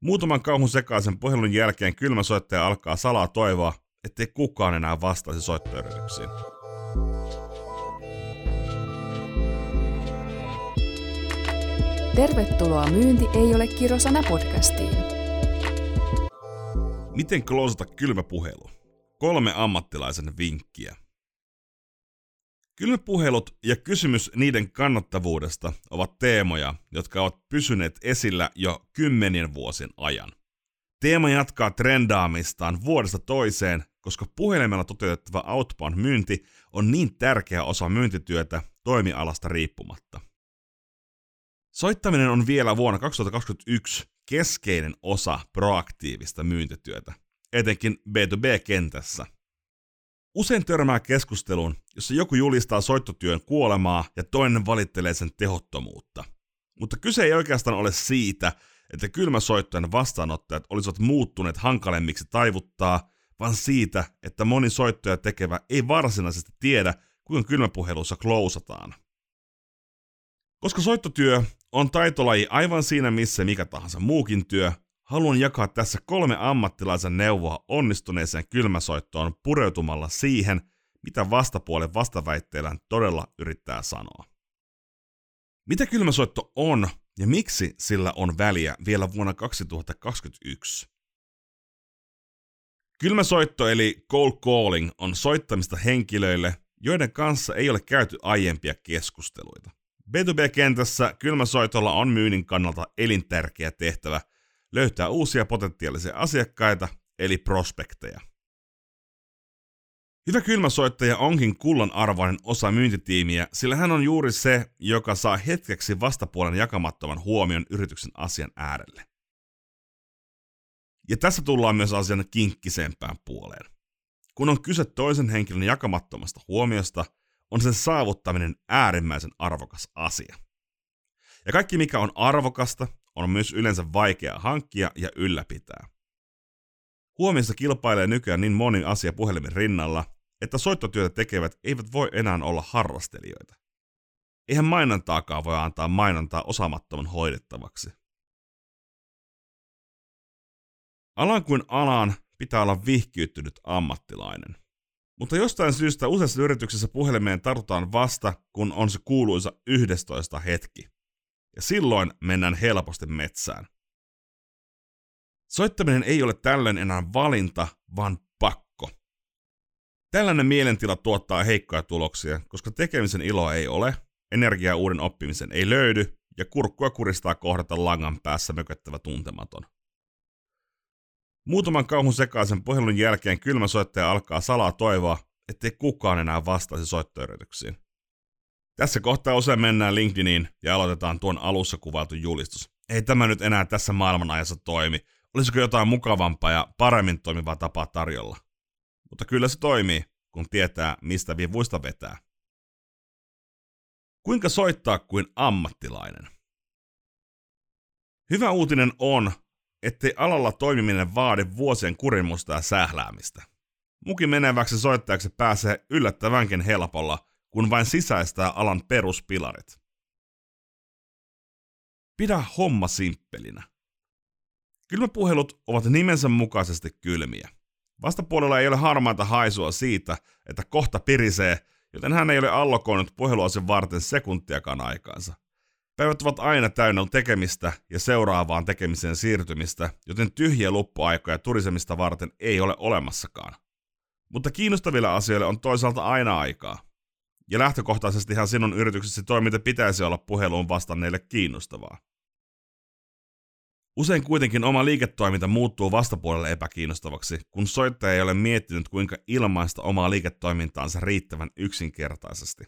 Muutaman kauhun sekaisen puhelun jälkeen kylmä soittaja alkaa salaa toivoa, ettei kukaan enää vastaisi soittoyrityksiin. Tervetuloa Myynti ei ole kirosana podcastiin. Miten kloosata kylmä puhelu? Kolme ammattilaisen vinkkiä. Kylmäpuhelut ja kysymys niiden kannattavuudesta ovat teemoja, jotka ovat pysyneet esillä jo kymmenien vuosien ajan. Teema jatkaa trendaamistaan vuodesta toiseen, koska puhelimella toteutettava outbound-myynti on niin tärkeä osa myyntityötä toimialasta riippumatta. Soittaminen on vielä vuonna 2021 keskeinen osa proaktiivista myyntityötä, etenkin B2B-kentässä – Usein törmää keskusteluun, jossa joku julistaa soittotyön kuolemaa ja toinen valittelee sen tehottomuutta. Mutta kyse ei oikeastaan ole siitä, että kylmäsoittojen vastaanottajat olisivat muuttuneet hankalemmiksi taivuttaa, vaan siitä, että moni soittoja tekevä ei varsinaisesti tiedä, kuinka kylmäpuhelussa klousataan. Koska soittotyö on taitolaji aivan siinä missä mikä tahansa muukin työ, Haluan jakaa tässä kolme ammattilaisen neuvoa onnistuneeseen kylmäsoittoon pureutumalla siihen, mitä vastapuolen vastaväitteellään todella yrittää sanoa. Mitä kylmäsoitto on ja miksi sillä on väliä vielä vuonna 2021? Kylmäsoitto eli cold calling on soittamista henkilöille, joiden kanssa ei ole käyty aiempia keskusteluita. B2B-kentässä kylmäsoitolla on myynnin kannalta elintärkeä tehtävä – löytää uusia potentiaalisia asiakkaita, eli prospekteja. Hyvä kylmäsoittaja onkin kullan arvoinen osa myyntitiimiä, sillä hän on juuri se, joka saa hetkeksi vastapuolen jakamattoman huomion yrityksen asian äärelle. Ja tässä tullaan myös asian kinkkisempään puoleen. Kun on kyse toisen henkilön jakamattomasta huomiosta, on sen saavuttaminen äärimmäisen arvokas asia. Ja kaikki mikä on arvokasta, on myös yleensä vaikea hankkia ja ylläpitää. Huomiossa kilpailee nykyään niin moni asia puhelimen rinnalla, että soittotyötä tekevät eivät voi enää olla harrastelijoita. Eihän mainontaakaan voi antaa mainontaa osaamattoman hoidettavaksi. Alan kuin alaan pitää olla vihkiyttynyt ammattilainen. Mutta jostain syystä useissa yrityksissä puhelimeen tartutaan vasta, kun on se kuuluisa 11 hetki ja silloin mennään helposti metsään. Soittaminen ei ole tällöin enää valinta, vaan pakko. Tällainen mielentila tuottaa heikkoja tuloksia, koska tekemisen ilo ei ole, energiaa uuden oppimisen ei löydy ja kurkkua kuristaa kohdata langan päässä mököttävä tuntematon. Muutaman kauhun sekaisen puhelun jälkeen kylmä soittaja alkaa salaa toivoa, ettei kukaan enää vastaisi soittoyrityksiin. Tässä kohtaa usein mennään LinkedIniin ja aloitetaan tuon alussa kuvailtu julistus. Ei tämä nyt enää tässä maailmanajassa toimi. Olisiko jotain mukavampaa ja paremmin toimivaa tapaa tarjolla? Mutta kyllä se toimii, kun tietää, mistä vivuista vetää. Kuinka soittaa kuin ammattilainen? Hyvä uutinen on, ettei alalla toimiminen vaadi vuosien kurimusta ja sähläämistä. Mukin meneväksi soittajaksi pääsee yllättävänkin helpolla, kun vain sisäistää alan peruspilarit. Pidä homma simppelinä. Kylmäpuhelut ovat nimensä mukaisesti kylmiä. Vastapuolella ei ole harmaata haisua siitä, että kohta pirisee, joten hän ei ole allokoinut puheluasen varten sekuntiakaan aikaansa. Päivät ovat aina täynnä tekemistä ja seuraavaan tekemiseen siirtymistä, joten tyhjiä luppuaikoja turisemista varten ei ole olemassakaan. Mutta kiinnostavilla asioilla on toisaalta aina aikaa. Ja lähtökohtaisestihan sinun yrityksesi toiminta pitäisi olla puheluun vastanneille kiinnostavaa. Usein kuitenkin oma liiketoiminta muuttuu vastapuolelle epäkiinnostavaksi, kun soittaja ei ole miettinyt kuinka ilmaista omaa liiketoimintaansa riittävän yksinkertaisesti.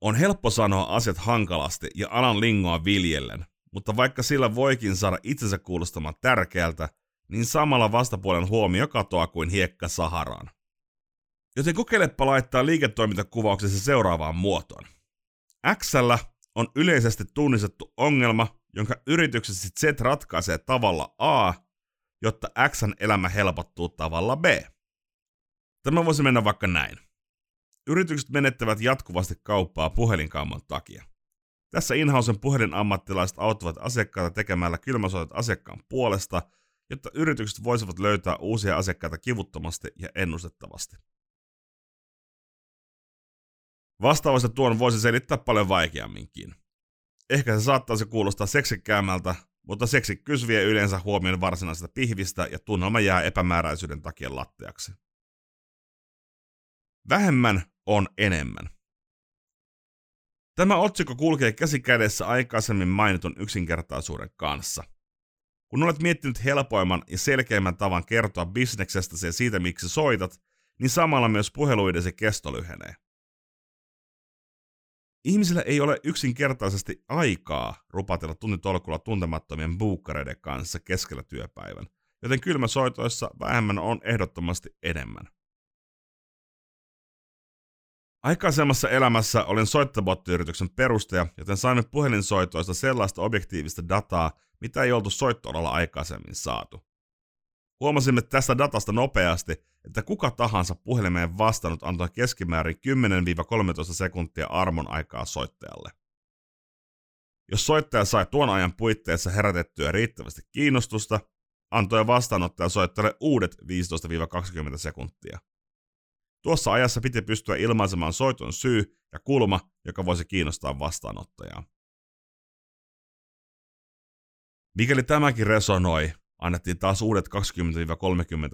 On helppo sanoa asiat hankalasti ja alan lingoa viljellen, mutta vaikka sillä voikin saada itsensä kuulostamaan tärkeältä, niin samalla vastapuolen huomio katoaa kuin hiekka Saharaan. Joten kokeilepa laittaa liiketoimintakuvauksessa seuraavaan muotoon. X on yleisesti tunnistettu ongelma, jonka yrityksessä Z ratkaisee tavalla A, jotta X elämä helpottuu tavalla B. Tämä voisi mennä vaikka näin. Yritykset menettävät jatkuvasti kauppaa puhelinkaamon takia. Tässä Inhausen puhelinammattilaiset auttavat asiakkaita tekemällä kylmäsoitot asiakkaan puolesta, jotta yritykset voisivat löytää uusia asiakkaita kivuttomasti ja ennustettavasti. Vastaavasti tuon voisi selittää paljon vaikeamminkin. Ehkä se saattaisi kuulostaa seksikkäämältä, mutta seksikkyys vie yleensä huomioon varsinaisesta pihvistä ja tunnelma jää epämääräisyyden takia latteaksi. Vähemmän on enemmän. Tämä otsikko kulkee käsi kädessä aikaisemmin mainitun yksinkertaisuuden kanssa. Kun olet miettinyt helpoimman ja selkeimmän tavan kertoa bisneksestä ja siitä, miksi soitat, niin samalla myös puheluidesi kesto lyhenee. Ihmisillä ei ole yksinkertaisesti aikaa rupatella tunnitolkulla tuntemattomien buukkareiden kanssa keskellä työpäivän, joten kylmäsoitoissa vähemmän on ehdottomasti enemmän. Aikaisemmassa elämässä olin soittobottiyrityksen perustaja, joten saimme puhelinsoitoista sellaista objektiivista dataa, mitä ei oltu soittoalalla aikaisemmin saatu. Huomasimme tästä datasta nopeasti, että kuka tahansa puhelimeen vastannut antoi keskimäärin 10-13 sekuntia armon aikaa soittajalle. Jos soittaja sai tuon ajan puitteissa herätettyä riittävästi kiinnostusta, antoi vastaanottaja soittajalle uudet 15-20 sekuntia. Tuossa ajassa piti pystyä ilmaisemaan soiton syy ja kulma, joka voisi kiinnostaa vastaanottajaa. Mikäli tämäkin resonoi, annettiin taas uudet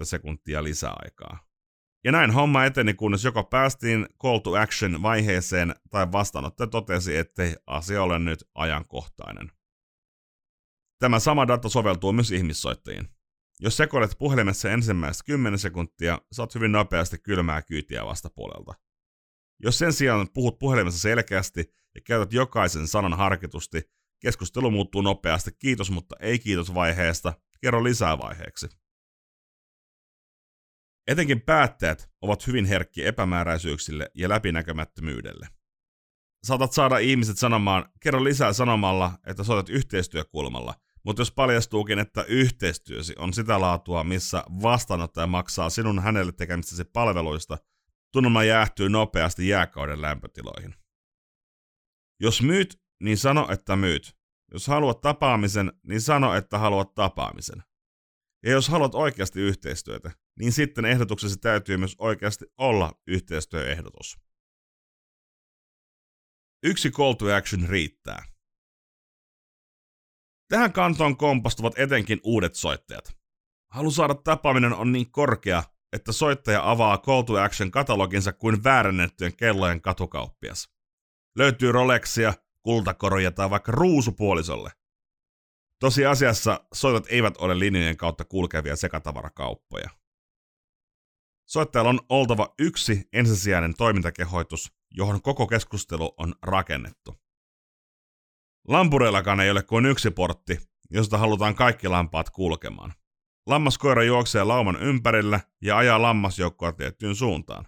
20-30 sekuntia lisäaikaa. Ja näin homma eteni, kunnes joko päästiin call to action vaiheeseen tai vastaanottaja totesi, ettei asia ole nyt ajankohtainen. Tämä sama data soveltuu myös ihmissoittajiin. Jos sekoilet puhelimessa ensimmäistä 10 sekuntia, saat hyvin nopeasti kylmää kyytiä vastapuolelta. Jos sen sijaan puhut puhelimessa selkeästi ja käytät jokaisen sanan harkitusti, keskustelu muuttuu nopeasti kiitos mutta ei kiitos vaiheesta, kerro lisää vaiheeksi. Etenkin päättäjät ovat hyvin herkki epämääräisyyksille ja läpinäkymättömyydelle. Saatat saada ihmiset sanomaan, kerro lisää sanomalla, että soitat yhteistyökulmalla, mutta jos paljastuukin, että yhteistyösi on sitä laatua, missä vastaanottaja maksaa sinun hänelle tekemistäsi palveluista, tunnelma jäähtyy nopeasti jääkauden lämpötiloihin. Jos myyt, niin sano, että myyt. Jos haluat tapaamisen, niin sano, että haluat tapaamisen. Ja jos haluat oikeasti yhteistyötä, niin sitten ehdotuksesi täytyy myös oikeasti olla yhteistyöehdotus. Yksi call to action riittää. Tähän kantoon kompastuvat etenkin uudet soittajat. Halu saada tapaaminen on niin korkea, että soittaja avaa call to action kataloginsa kuin väärännettyjen kellojen katukauppias. Löytyy Rolexia, kultakoroja tai vaikka ruusupuolisolle. Tosiasiassa soitot eivät ole linjojen kautta kulkevia sekatavarakauppoja. Soittajalla on oltava yksi ensisijainen toimintakehoitus, johon koko keskustelu on rakennettu. Lampureillakaan ei ole kuin yksi portti, josta halutaan kaikki lampaat kulkemaan. Lammaskoira juoksee lauman ympärillä ja ajaa lammasjoukkoa tiettyyn suuntaan.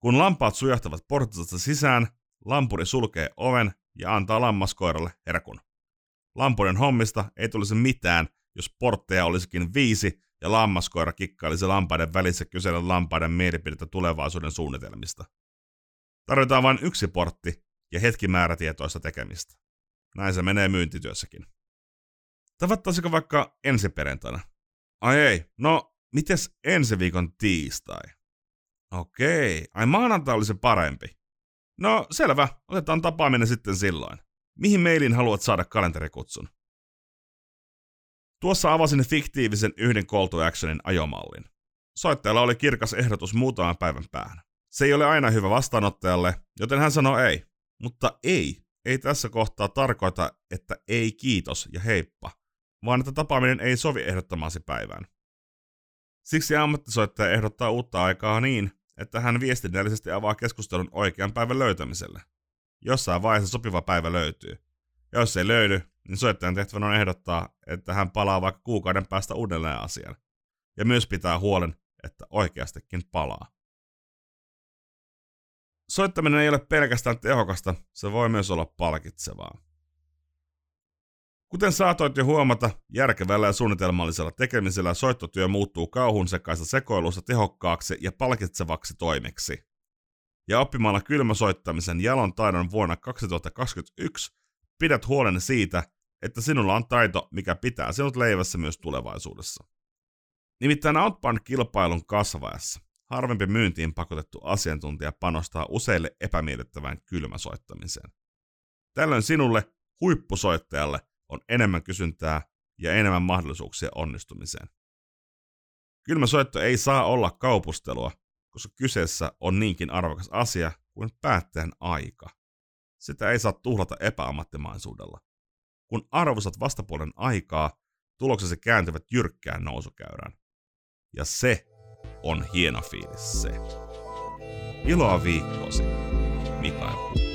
Kun lampaat sujahtavat portista sisään, lampuri sulkee oven ja antaa lammaskoiralle herkun. Lampurin hommista ei tulisi mitään, jos portteja olisikin viisi ja lammaskoira kikkailisi lampaiden välissä kysellä lampaiden mielipidettä tulevaisuuden suunnitelmista. Tarvitaan vain yksi portti ja hetki määrätietoista tekemistä. Näin se menee myyntityössäkin. Tavattaisiko vaikka ensi perjantaina? Ai ei, no mites ensi viikon tiistai? Okei, ai maanantai olisi parempi. No selvä, otetaan tapaaminen sitten silloin. Mihin mailin haluat saada kalenterikutsun? Tuossa avasin fiktiivisen yhden call to actionin ajomallin. Soittajalla oli kirkas ehdotus muutaman päivän päähän. Se ei ole aina hyvä vastaanottajalle, joten hän sanoi ei. Mutta ei, ei tässä kohtaa tarkoita, että ei kiitos ja heippa, vaan että tapaaminen ei sovi ehdottomasi päivään. Siksi ammattisoittaja ehdottaa uutta aikaa niin, että hän viestinnällisesti avaa keskustelun oikean päivän löytämiselle. Jossain vaiheessa sopiva päivä löytyy. Ja jos ei löydy, niin soittajan tehtävänä on ehdottaa, että hän palaa vaikka kuukauden päästä uudelleen asiaan. Ja myös pitää huolen, että oikeastikin palaa. Soittaminen ei ole pelkästään tehokasta, se voi myös olla palkitsevaa. Kuten saatoit jo huomata, järkevällä ja suunnitelmallisella tekemisellä soittotyö muuttuu kauhun sekaista sekoilusta tehokkaaksi ja palkitsevaksi toimeksi. Ja oppimalla kylmäsoittamisen jalon taidon vuonna 2021 pidät huolen siitä, että sinulla on taito, mikä pitää sinut leivässä myös tulevaisuudessa. Nimittäin outbound-kilpailun kasvaessa harvempi myyntiin pakotettu asiantuntija panostaa useille epämiellyttävään kylmäsoittamiseen. Tällöin sinulle, huippusoittajalle, on enemmän kysyntää ja enemmän mahdollisuuksia onnistumiseen. Kylmäsoitto ei saa olla kaupustelua, koska kyseessä on niinkin arvokas asia kuin päättäjän aika. Sitä ei saa tuhlata epäammattimaisuudella. Kun arvostat vastapuolen aikaa, tuloksesi kääntyvät jyrkkään nousukäyrään. Ja se on hieno fiilis se. Iloa viikkoosi, Mikael